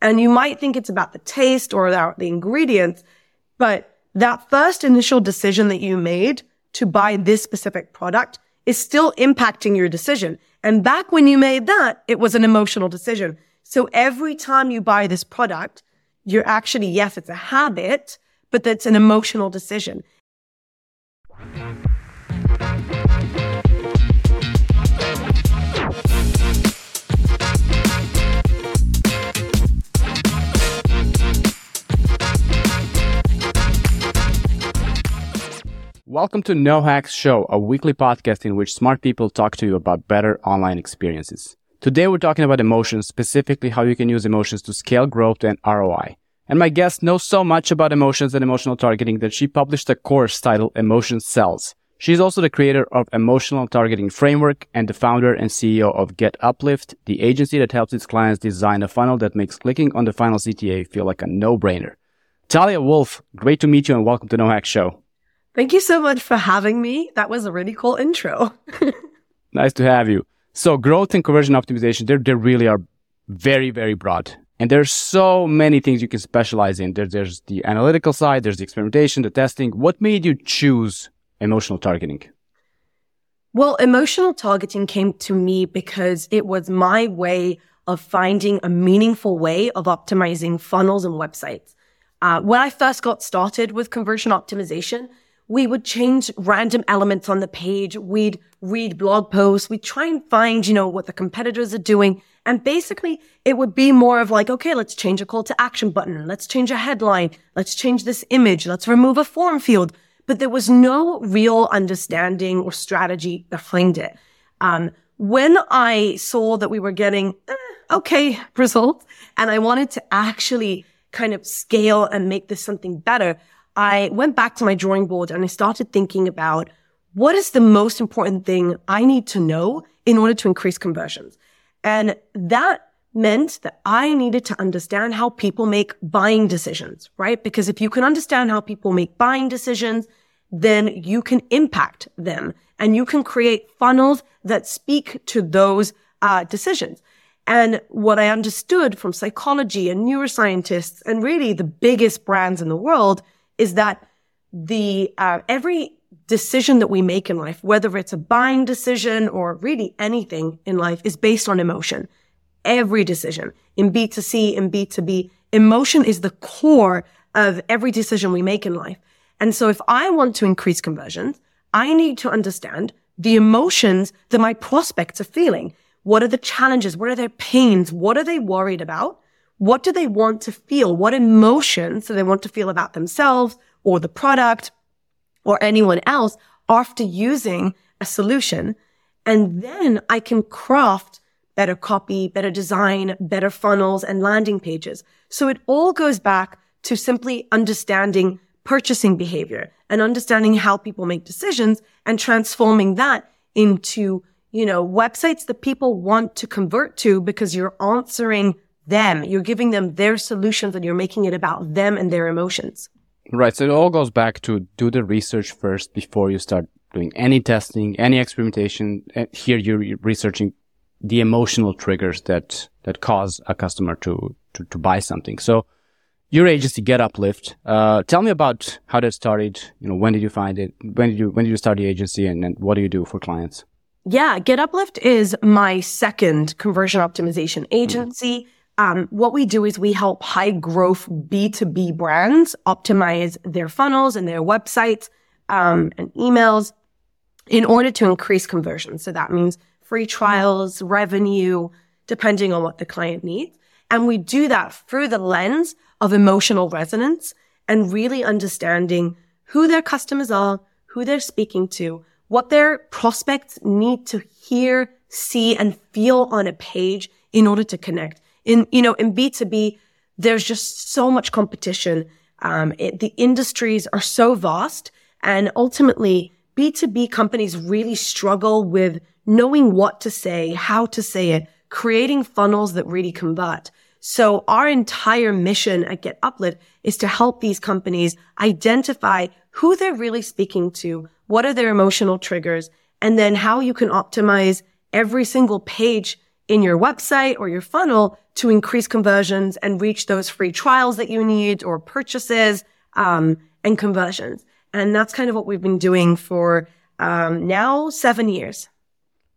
And you might think it's about the taste or about the ingredients, but that first initial decision that you made to buy this specific product is still impacting your decision. And back when you made that, it was an emotional decision. So every time you buy this product, you're actually, yes, it's a habit, but that's an emotional decision. Welcome to No Hacks Show, a weekly podcast in which smart people talk to you about better online experiences. Today we're talking about emotions, specifically how you can use emotions to scale growth and ROI. And my guest knows so much about emotions and emotional targeting that she published a course titled Emotion Sells. She's also the creator of Emotional Targeting Framework and the founder and CEO of Get Uplift, the agency that helps its clients design a funnel that makes clicking on the final CTA feel like a no-brainer. Talia Wolf, great to meet you and welcome to No Hacks Show. Thank you so much for having me. That was a really cool intro. nice to have you. So growth and conversion optimization, they they really are very, very broad. And there's so many things you can specialize in. There, there's the analytical side, there's the experimentation, the testing. What made you choose emotional targeting? Well, emotional targeting came to me because it was my way of finding a meaningful way of optimizing funnels and websites. Uh, when I first got started with conversion optimization, we would change random elements on the page. We'd read blog posts. We'd try and find, you know, what the competitors are doing. And basically it would be more of like, okay, let's change a call to action button. Let's change a headline. Let's change this image. Let's remove a form field. But there was no real understanding or strategy behind it. Um, when I saw that we were getting eh, okay results and I wanted to actually kind of scale and make this something better, I went back to my drawing board and I started thinking about what is the most important thing I need to know in order to increase conversions. And that meant that I needed to understand how people make buying decisions, right? Because if you can understand how people make buying decisions, then you can impact them and you can create funnels that speak to those uh, decisions. And what I understood from psychology and neuroscientists and really the biggest brands in the world is that the uh, every decision that we make in life, whether it's a buying decision or really anything in life, is based on emotion. Every decision in B2C and B2B, emotion is the core of every decision we make in life. And so if I want to increase conversions, I need to understand the emotions that my prospects are feeling. What are the challenges? What are their pains? What are they worried about? What do they want to feel? What emotions do they want to feel about themselves or the product or anyone else after using a solution? And then I can craft better copy, better design, better funnels and landing pages. So it all goes back to simply understanding purchasing behavior and understanding how people make decisions and transforming that into, you know, websites that people want to convert to because you're answering them. You're giving them their solutions and you're making it about them and their emotions. Right. So it all goes back to do the research first before you start doing any testing, any experimentation. Here you're researching the emotional triggers that, that cause a customer to, to, to buy something. So your agency, Get Uplift, uh, tell me about how that started. You know, when did you find it? When did you, when did you start the agency and, and what do you do for clients? Yeah. Get Uplift is my second conversion optimization agency. Mm-hmm um, what we do is we help high growth B2B brands optimize their funnels and their websites um, and emails in order to increase conversion. So that means free trials, revenue, depending on what the client needs. And we do that through the lens of emotional resonance and really understanding who their customers are, who they're speaking to, what their prospects need to hear, see, and feel on a page in order to connect in, you know, in B2B, there's just so much competition. Um, it, the industries are so vast and ultimately B2B companies really struggle with knowing what to say, how to say it, creating funnels that really convert. So our entire mission at Get Uplift is to help these companies identify who they're really speaking to, what are their emotional triggers, and then how you can optimize every single page in your website or your funnel to increase conversions and reach those free trials that you need or purchases, um, and conversions. And that's kind of what we've been doing for, um, now seven years.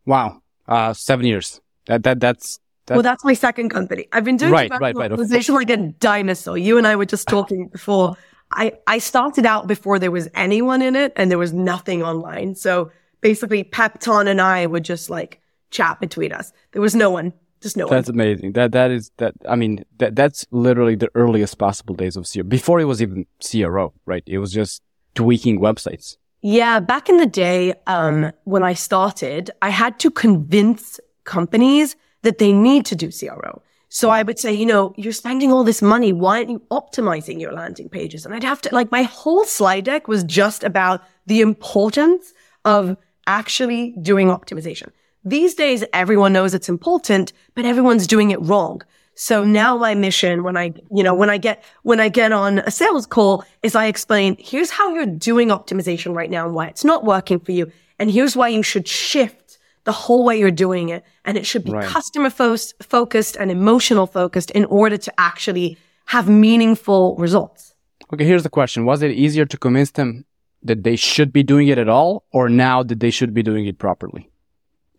Wow. Uh, seven years. That, that, that's, that... well, that's my second company. I've been doing right, right, right. Optimization like a dinosaur. You and I were just talking before. I, I started out before there was anyone in it and there was nothing online. So basically Pepton and I would just like chat between us. There was no one, just no that's one. That's amazing. That, that is, that, I mean, that, that's literally the earliest possible days of CRO. Before it was even CRO, right? It was just tweaking websites. Yeah. Back in the day, um, when I started, I had to convince companies that they need to do CRO. So I would say, you know, you're spending all this money. Why aren't you optimizing your landing pages? And I'd have to, like, my whole slide deck was just about the importance of actually doing optimization. These days, everyone knows it's important, but everyone's doing it wrong. So now my mission when I, you know, when I get, when I get on a sales call is I explain, here's how you're doing optimization right now and why it's not working for you. And here's why you should shift the whole way you're doing it. And it should be right. customer fo- focused and emotional focused in order to actually have meaningful results. Okay. Here's the question. Was it easier to convince them that they should be doing it at all or now that they should be doing it properly?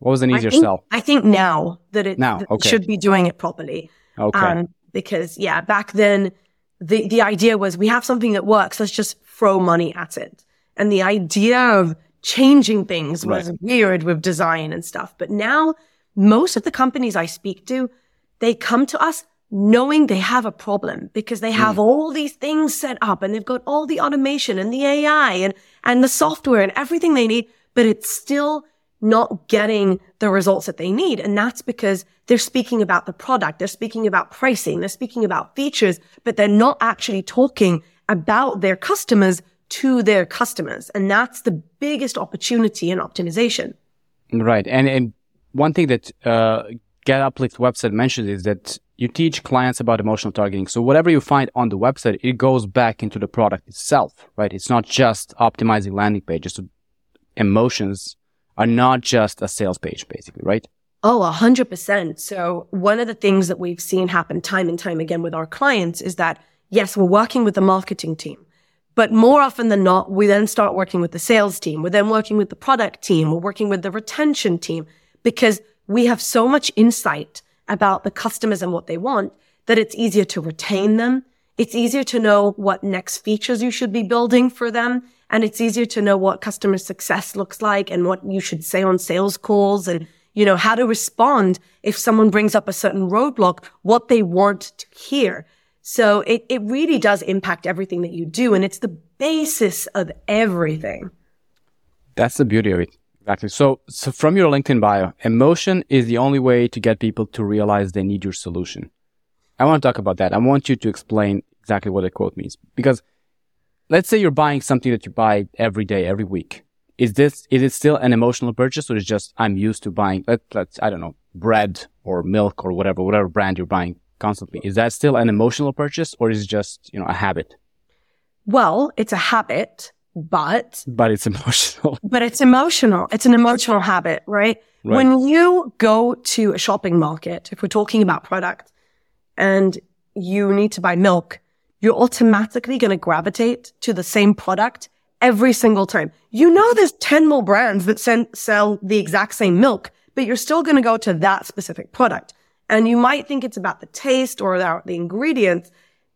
What was an easier I think, sell? I think now that it now, okay. should be doing it properly. Okay. Um, because yeah, back then the, the idea was we have something that works. Let's just throw money at it. And the idea of changing things was right. weird with design and stuff. But now most of the companies I speak to, they come to us knowing they have a problem because they have mm. all these things set up and they've got all the automation and the AI and, and the software and everything they need, but it's still not getting the results that they need. And that's because they're speaking about the product. They're speaking about pricing. They're speaking about features, but they're not actually talking about their customers to their customers. And that's the biggest opportunity in optimization. Right. And, and one thing that, uh, Get Uplift website mentioned is that you teach clients about emotional targeting. So whatever you find on the website, it goes back into the product itself, right? It's not just optimizing landing pages. So emotions are not just a sales page, basically, right? Oh, a hundred percent. So one of the things that we've seen happen time and time again with our clients is that yes, we're working with the marketing team, but more often than not, we then start working with the sales team. We're then working with the product team. We're working with the retention team because we have so much insight about the customers and what they want that it's easier to retain them. It's easier to know what next features you should be building for them. And it's easier to know what customer success looks like and what you should say on sales calls and, you know, how to respond if someone brings up a certain roadblock, what they want to hear. So it, it really does impact everything that you do. And it's the basis of everything. That's the beauty of it. Exactly. So, so from your LinkedIn bio, emotion is the only way to get people to realize they need your solution. I want to talk about that. I want you to explain exactly what the quote means because let's say you're buying something that you buy every day, every week. Is this, is it still an emotional purchase or is just, I'm used to buying, let, let's, I don't know, bread or milk or whatever, whatever brand you're buying constantly. Is that still an emotional purchase or is it just, you know, a habit? Well, it's a habit but but it's emotional but it's emotional it's an emotional habit right? right? when you go to a shopping market if we're talking about product and you need to buy milk you're automatically going to gravitate to the same product every single time you know there's 10 more brands that send, sell the exact same milk but you're still going to go to that specific product and you might think it's about the taste or about the ingredients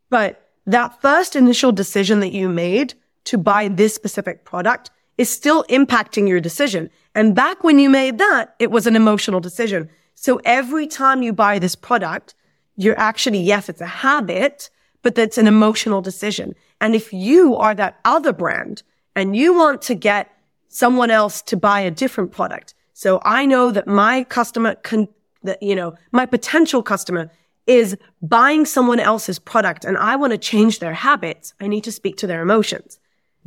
but that first initial decision that you made to buy this specific product is still impacting your decision. And back when you made that, it was an emotional decision. So every time you buy this product, you're actually, yes, it's a habit, but that's an emotional decision. And if you are that other brand and you want to get someone else to buy a different product. So I know that my customer can, that, you know, my potential customer is buying someone else's product and I want to change their habits. I need to speak to their emotions.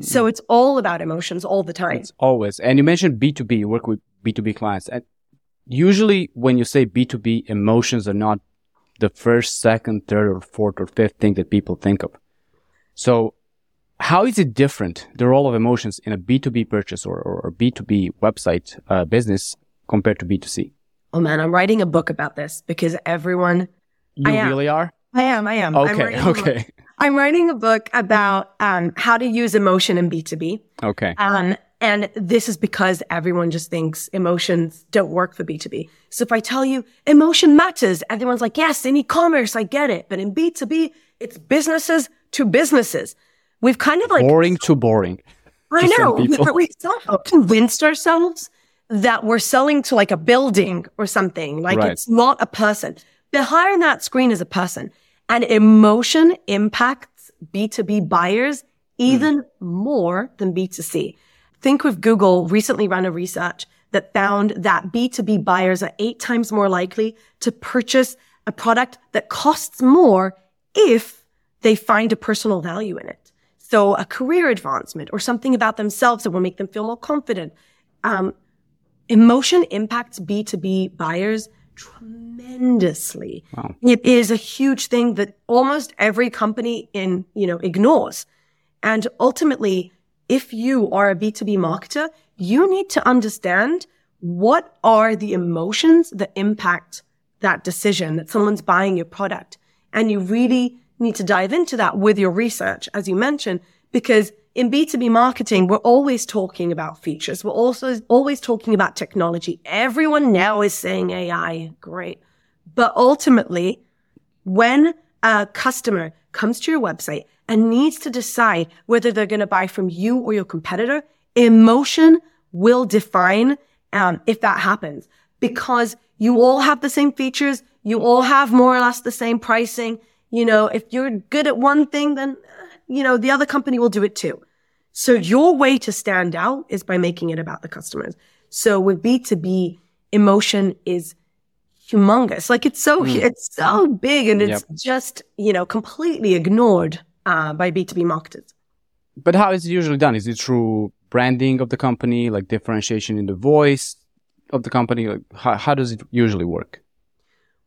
So mm-hmm. it's all about emotions all the time. It's always. And you mentioned B2B, you work with B2B clients. And usually when you say B2B, emotions are not the first, second, third, or fourth, or fifth thing that people think of. So how is it different, the role of emotions in a B2B purchase or, or, or B2B website uh, business compared to B2C? Oh man, I'm writing a book about this because everyone. You really are? I am. I am. Okay. okay. I'm writing a book about um, how to use emotion in B2B. Okay. Um, and this is because everyone just thinks emotions don't work for B2B. So if I tell you emotion matters, everyone's like, yes, in e-commerce, I get it. But in B2B, it's businesses to businesses. We've kind of like boring to boring. I know. But we somehow convinced ourselves that we're selling to like a building or something. Like right. it's not a person. Behind that screen is a person. And emotion impacts B2B buyers even mm. more than B2C. Think with Google recently ran a research that found that B2B buyers are eight times more likely to purchase a product that costs more if they find a personal value in it. So a career advancement or something about themselves that will make them feel more confident. Um, emotion impacts B2B buyers tremendously. Wow. It is a huge thing that almost every company in, you know, ignores. And ultimately, if you are a B2B marketer, you need to understand what are the emotions that impact that decision that someone's buying your product. And you really need to dive into that with your research, as you mentioned, because in B2B marketing, we're always talking about features. We're also always talking about technology. Everyone now is saying AI. Great. But ultimately, when a customer comes to your website and needs to decide whether they're going to buy from you or your competitor, emotion will define um, if that happens because you all have the same features. You all have more or less the same pricing. You know, if you're good at one thing, then you know, the other company will do it too. So your way to stand out is by making it about the customers. So with B2B, emotion is humongous. Like it's so, mm. it's so big and it's yep. just, you know, completely ignored uh, by B2B marketers. But how is it usually done? Is it through branding of the company, like differentiation in the voice of the company? Like how, how does it usually work?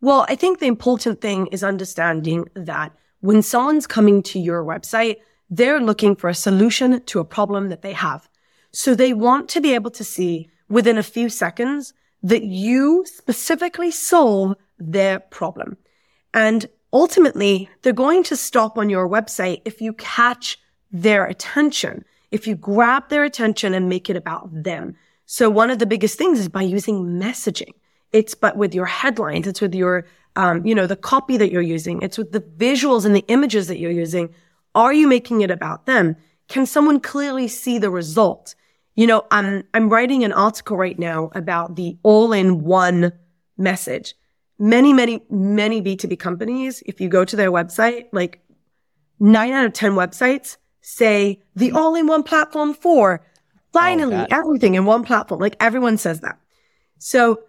Well, I think the important thing is understanding that when someone's coming to your website, they're looking for a solution to a problem that they have. So they want to be able to see within a few seconds that you specifically solve their problem. And ultimately, they're going to stop on your website if you catch their attention, if you grab their attention and make it about them. So one of the biggest things is by using messaging. It's but with your headlines, it's with your um, you know, the copy that you're using. It's with the visuals and the images that you're using. Are you making it about them? Can someone clearly see the result? You know, I'm, I'm writing an article right now about the all-in-one message. Many, many, many B2B companies, if you go to their website, like nine out of 10 websites say the all-in-one platform for finally oh, everything in one platform. Like everyone says that. So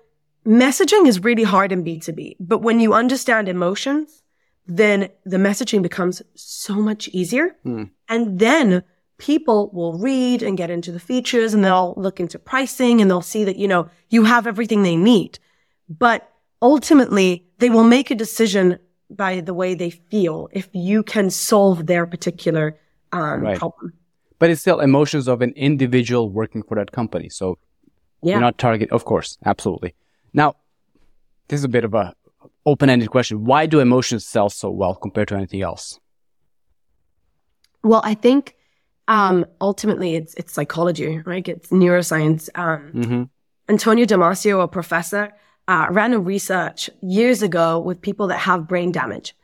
messaging is really hard in B2B, but when you understand emotions, then the messaging becomes so much easier. Mm. And then people will read and get into the features and they'll look into pricing and they'll see that, you know, you have everything they need. But ultimately, they will make a decision by the way they feel if you can solve their particular um, right. problem. But it's still emotions of an individual working for that company. So yeah. you're not target, of course, absolutely. Now, this is a bit of a open-ended question. Why do emotions sell so well compared to anything else? Well, I think um, ultimately it's it's psychology, right? It's neuroscience. Um, mm-hmm. Antonio Damasio, a professor, uh, ran a research years ago with people that have brain damage.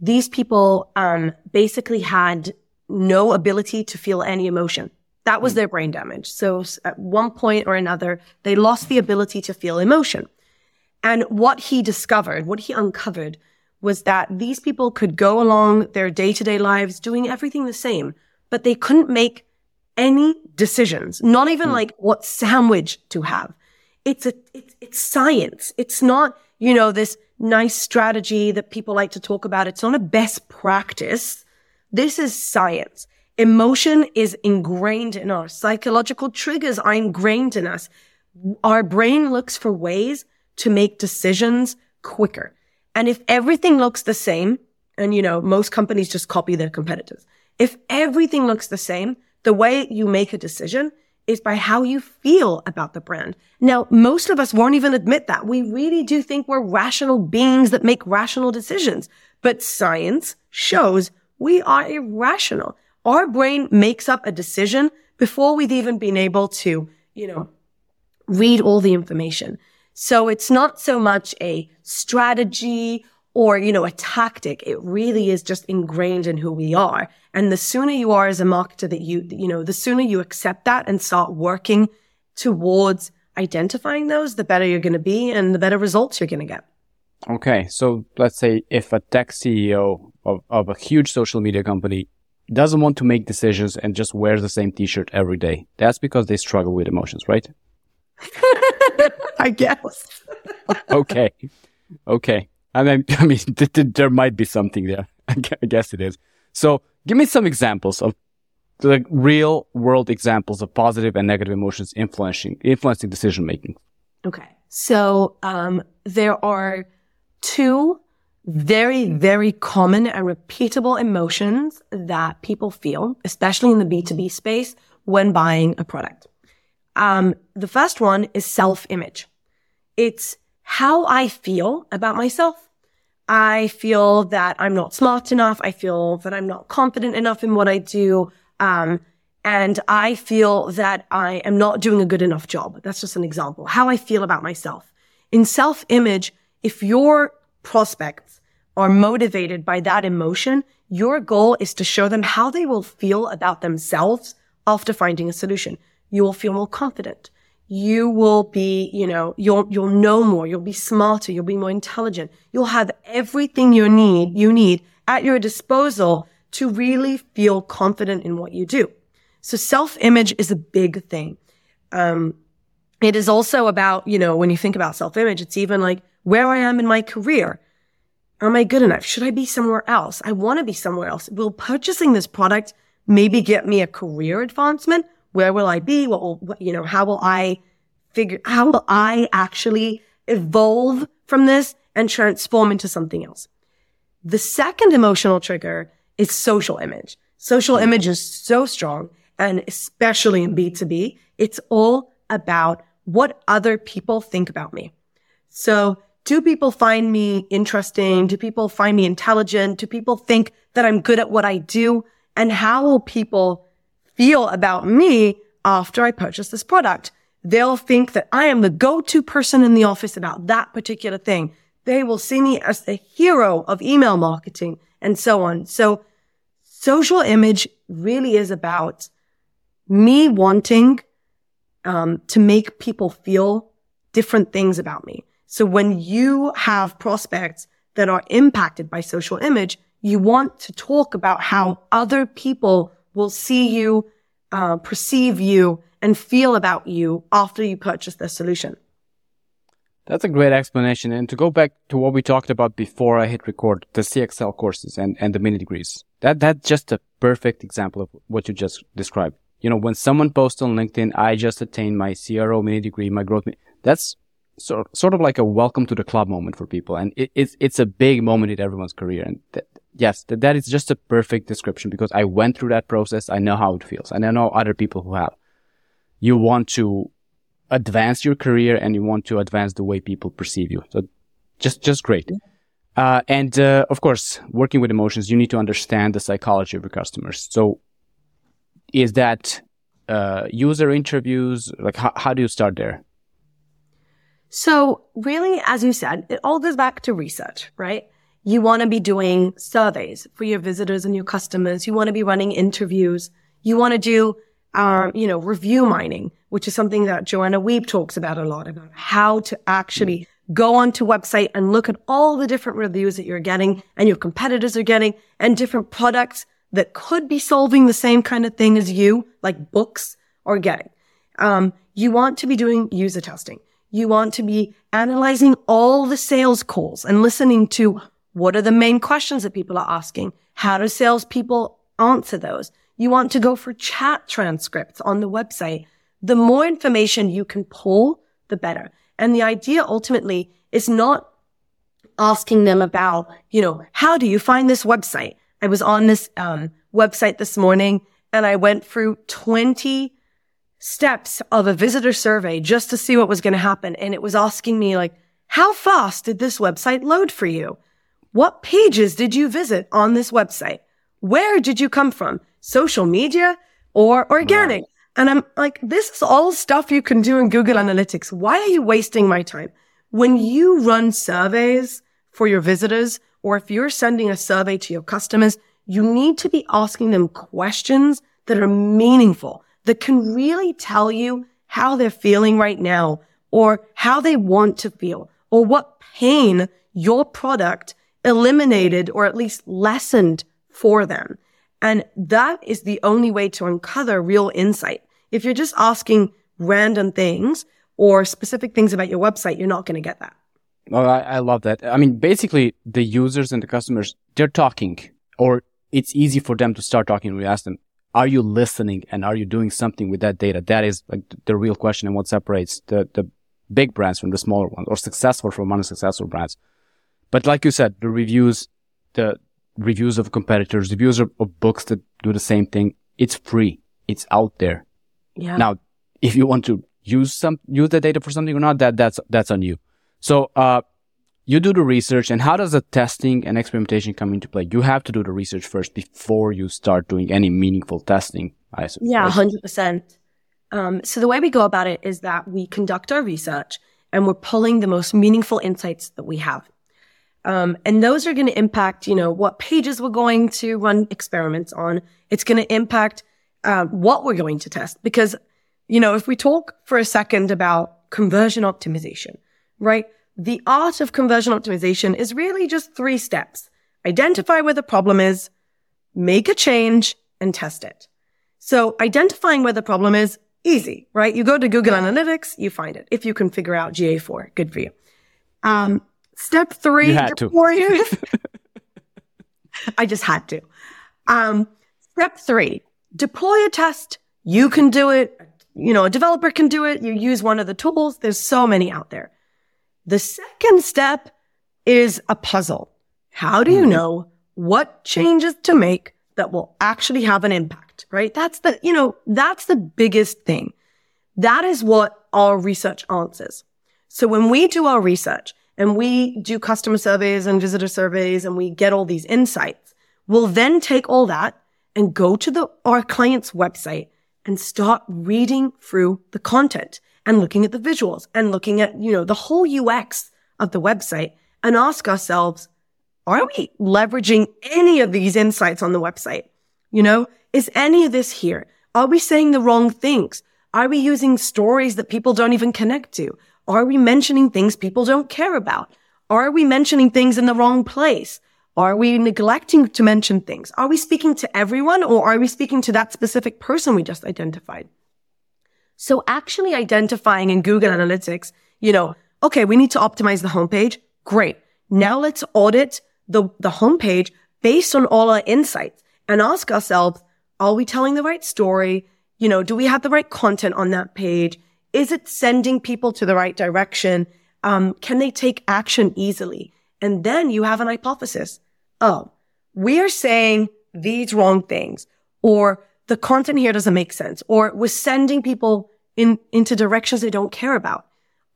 These people um, basically had no ability to feel any emotion. That was their brain damage. So at one point or another, they lost the ability to feel emotion. And what he discovered, what he uncovered was that these people could go along their day to day lives doing everything the same, but they couldn't make any decisions, not even mm. like what sandwich to have. It's a, it's, it's science. It's not, you know, this nice strategy that people like to talk about. It's not a best practice. This is science. Emotion is ingrained in us. Psychological triggers are ingrained in us. Our brain looks for ways to make decisions quicker. And if everything looks the same, and you know, most companies just copy their competitors. If everything looks the same, the way you make a decision is by how you feel about the brand. Now, most of us won't even admit that. We really do think we're rational beings that make rational decisions, but science shows we are irrational. Our brain makes up a decision before we've even been able to, you know, read all the information. So it's not so much a strategy or, you know, a tactic. It really is just ingrained in who we are. And the sooner you are as a marketer that you, you know, the sooner you accept that and start working towards identifying those, the better you're going to be and the better results you're going to get. Okay. So let's say if a tech CEO of, of a huge social media company doesn't want to make decisions and just wears the same t-shirt every day, that's because they struggle with emotions, right? I guess. okay. Okay. I mean, I mean, there might be something there. I guess it is. So give me some examples of the real world examples of positive and negative emotions influencing, influencing decision making. Okay. So, um, there are two very, very common and repeatable emotions that people feel, especially in the B2B space when buying a product. Um, the first one is self-image. It's how I feel about myself. I feel that I'm not smart enough. I feel that I'm not confident enough in what I do. Um, and I feel that I am not doing a good enough job. That's just an example. How I feel about myself. In self-image, if your prospects are motivated by that emotion, your goal is to show them how they will feel about themselves after finding a solution you will feel more confident. You will be, you know, you'll, you'll know more. You'll be smarter. You'll be more intelligent. You'll have everything you need, you need at your disposal to really feel confident in what you do. So self-image is a big thing. Um, it is also about, you know, when you think about self-image, it's even like where I am in my career. Am I good enough? Should I be somewhere else? I want to be somewhere else. Will purchasing this product maybe get me a career advancement where will I be? What will, you know, how will I figure, how will I actually evolve from this and transform into something else? The second emotional trigger is social image. Social image is so strong. And especially in B2B, it's all about what other people think about me. So do people find me interesting? Do people find me intelligent? Do people think that I'm good at what I do? And how will people feel about me after I purchase this product. They'll think that I am the go-to person in the office about that particular thing. They will see me as the hero of email marketing and so on. So social image really is about me wanting um, to make people feel different things about me. So when you have prospects that are impacted by social image, you want to talk about how other people will see you, uh, perceive you, and feel about you after you purchase the solution. That's a great explanation. And to go back to what we talked about before I hit record, the CXL courses and, and the mini degrees. That, that's just a perfect example of what you just described. You know, when someone posts on LinkedIn, I just attained my CRO mini degree, my growth, that's sort, sort of like a welcome to the club moment for people. And it, it's, it's a big moment in everyone's career. And yes, that, that is just a perfect description because I went through that process. I know how it feels and I know other people who have. You want to advance your career and you want to advance the way people perceive you. So just, just great. Uh, and, uh, of course, working with emotions, you need to understand the psychology of your customers. So is that, uh, user interviews? Like, how, how do you start there? So really, as you said, it all goes back to research, right? You want to be doing surveys for your visitors and your customers. You want to be running interviews. You want to do, um, you know, review mining, which is something that Joanna Wiebe talks about a lot about how to actually go onto website and look at all the different reviews that you're getting and your competitors are getting and different products that could be solving the same kind of thing as you, like books are getting. Um, you want to be doing user testing. You want to be analyzing all the sales calls and listening to what are the main questions that people are asking? How do salespeople answer those? You want to go for chat transcripts on the website. The more information you can pull, the better. And the idea ultimately is not asking them about, you know, how do you find this website? I was on this um, website this morning and I went through 20 steps of a visitor survey just to see what was going to happen. And it was asking me like, how fast did this website load for you? What pages did you visit on this website? Where did you come from? Social media or organic? And I'm like, this is all stuff you can do in Google Analytics. Why are you wasting my time? When you run surveys for your visitors, or if you're sending a survey to your customers, you need to be asking them questions that are meaningful, that can really tell you how they're feeling right now, or how they want to feel, or what pain your product eliminated or at least lessened for them. And that is the only way to uncover real insight. If you're just asking random things or specific things about your website, you're not going to get that. Oh, I, I love that. I mean, basically, the users and the customers, they're talking, or it's easy for them to start talking. We ask them, are you listening and are you doing something with that data? That is like the real question and what separates the, the big brands from the smaller ones or successful from unsuccessful brands. But like you said, the reviews, the reviews of competitors, reviews of, of books that do the same thing, it's free. It's out there. Yeah. Now, if you want to use some, use the data for something or not, that, that's, that's on you. So, uh, you do the research and how does the testing and experimentation come into play? You have to do the research first before you start doing any meaningful testing. I suppose. Yeah, hundred um, percent. So the way we go about it is that we conduct our research and we're pulling the most meaningful insights that we have. Um, and those are going to impact, you know, what pages we're going to run experiments on. It's going to impact uh, what we're going to test because, you know, if we talk for a second about conversion optimization, right? The art of conversion optimization is really just three steps. Identify where the problem is, make a change, and test it. So identifying where the problem is, easy, right? You go to Google Analytics, you find it. If you can figure out GA4, good for you. Um, Step three, you warriors. I just had to. Um, step three, deploy a test. You can do it. You know, a developer can do it. You use one of the tools. There's so many out there. The second step is a puzzle. How do you mm-hmm. know what changes to make that will actually have an impact, right? That's the, you know, that's the biggest thing. That is what our research answers. So when we do our research, and we do customer surveys and visitor surveys and we get all these insights. We'll then take all that and go to the, our client's website and start reading through the content and looking at the visuals and looking at, you know, the whole UX of the website and ask ourselves, are we leveraging any of these insights on the website? You know, is any of this here? Are we saying the wrong things? Are we using stories that people don't even connect to? Are we mentioning things people don't care about? Are we mentioning things in the wrong place? Are we neglecting to mention things? Are we speaking to everyone or are we speaking to that specific person we just identified? So actually identifying in Google Analytics, you know, okay, we need to optimize the homepage. Great. Now let's audit the, the homepage based on all our insights and ask ourselves, are we telling the right story? You know, do we have the right content on that page? Is it sending people to the right direction? Um, can they take action easily? And then you have an hypothesis. Oh, we are saying these wrong things or the content here doesn't make sense or we're sending people in, into directions they don't care about.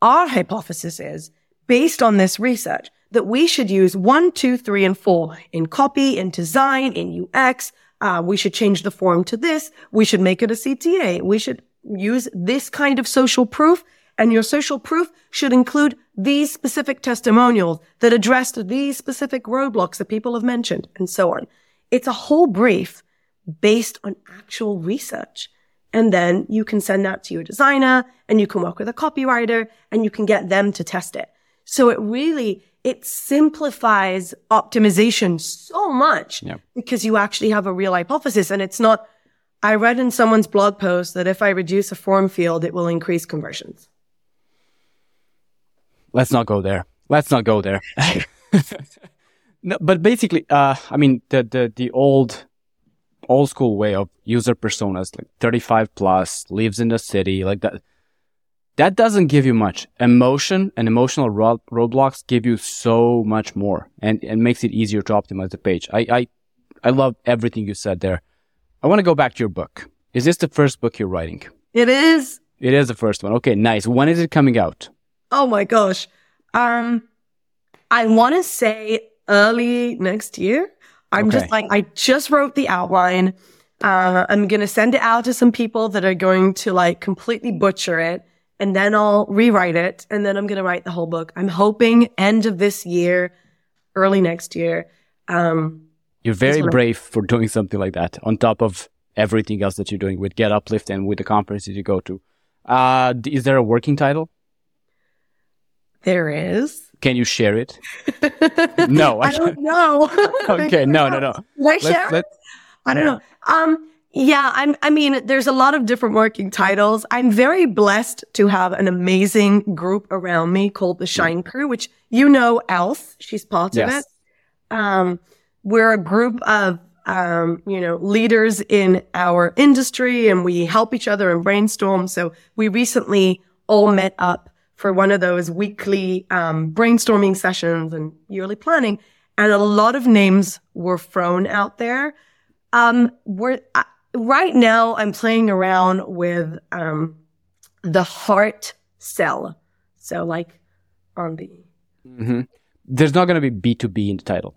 Our hypothesis is based on this research that we should use one, two, three, and four in copy, in design, in UX. Uh, we should change the form to this. We should make it a CTA. We should use this kind of social proof and your social proof should include these specific testimonials that addressed these specific roadblocks that people have mentioned and so on. It's a whole brief based on actual research. And then you can send that to your designer and you can work with a copywriter and you can get them to test it. So it really, it simplifies optimization so much yep. because you actually have a real hypothesis and it's not I read in someone's blog post that if I reduce a form field, it will increase conversions. Let's not go there. Let's not go there. no, but basically, uh, I mean, the, the, the old, old school way of user personas, like 35 plus, lives in the city, like that, that doesn't give you much. Emotion and emotional ro- roadblocks give you so much more and, and makes it easier to optimize the page. I, I, I love everything you said there. I want to go back to your book. Is this the first book you're writing? It is. It is the first one. Okay, nice. When is it coming out? Oh my gosh. Um, I want to say early next year. I'm Okay. just like, I just wrote the outline. Uh, I'm going to send it out to some people that are going to like completely butcher it and then I'll rewrite it and then I'm going to write the whole book. I'm hoping end of this year, early next year. Um, You're very brave for doing something like that on top of everything else that you're doing with Get Uplift and with the conferences you go to. Uh, is there a working title? there is. Can you share it? No, I I don't know. Okay, no, no, no. I share? Let's, let, I don't know. Um, yeah, I'm, I mean, there's a lot of different working titles. I'm very blessed to have an amazing group around me called the Shine Crew, which you know, Elf. She's part Yes. of it. Um, we're a group of, um, you know, leaders in our industry and we help each other and brainstorm. So we recently all met up for one of those weekly, um, brainstorming sessions and yearly planning. And a lot of names were thrown out there. Um, we're, right now I'm playing around with, um, the heart cell. So like on the, Mhm. There's not going to be B2B in the title.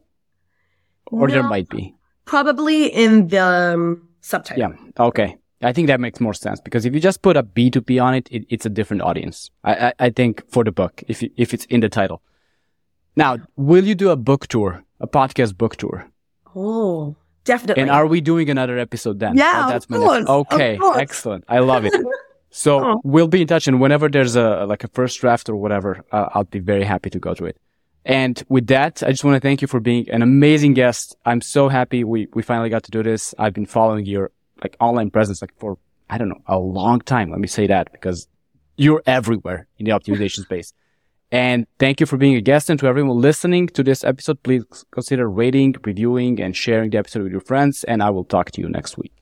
Or there might be. probably in the um, subtitle. Yeah. Okay. I think that makes more sense because if you just put a B2B on it, it it's a different audience. I, I, I think for the book, if you, if it's in the title. Now, will you do a book tour, a podcast book tour? Oh, definitely. And are we doing another episode then? Yeah, Oh, of my course, Okay. course. Excellent. I love it. So Oh. we'll be in touch and whenever there's a, like a first draft or whatever, uh, I'll be very happy to go through it. And with that, I just want to thank you for being an amazing guest. I'm so happy we, we finally got to do this. I've been following your like online presence like for, I don't know, a long time. Let me say that because you're everywhere in the optimization space. And thank you for being a guest. And to everyone listening to this episode, please consider rating, reviewing, and sharing the episode with your friends. And I will talk to you next week.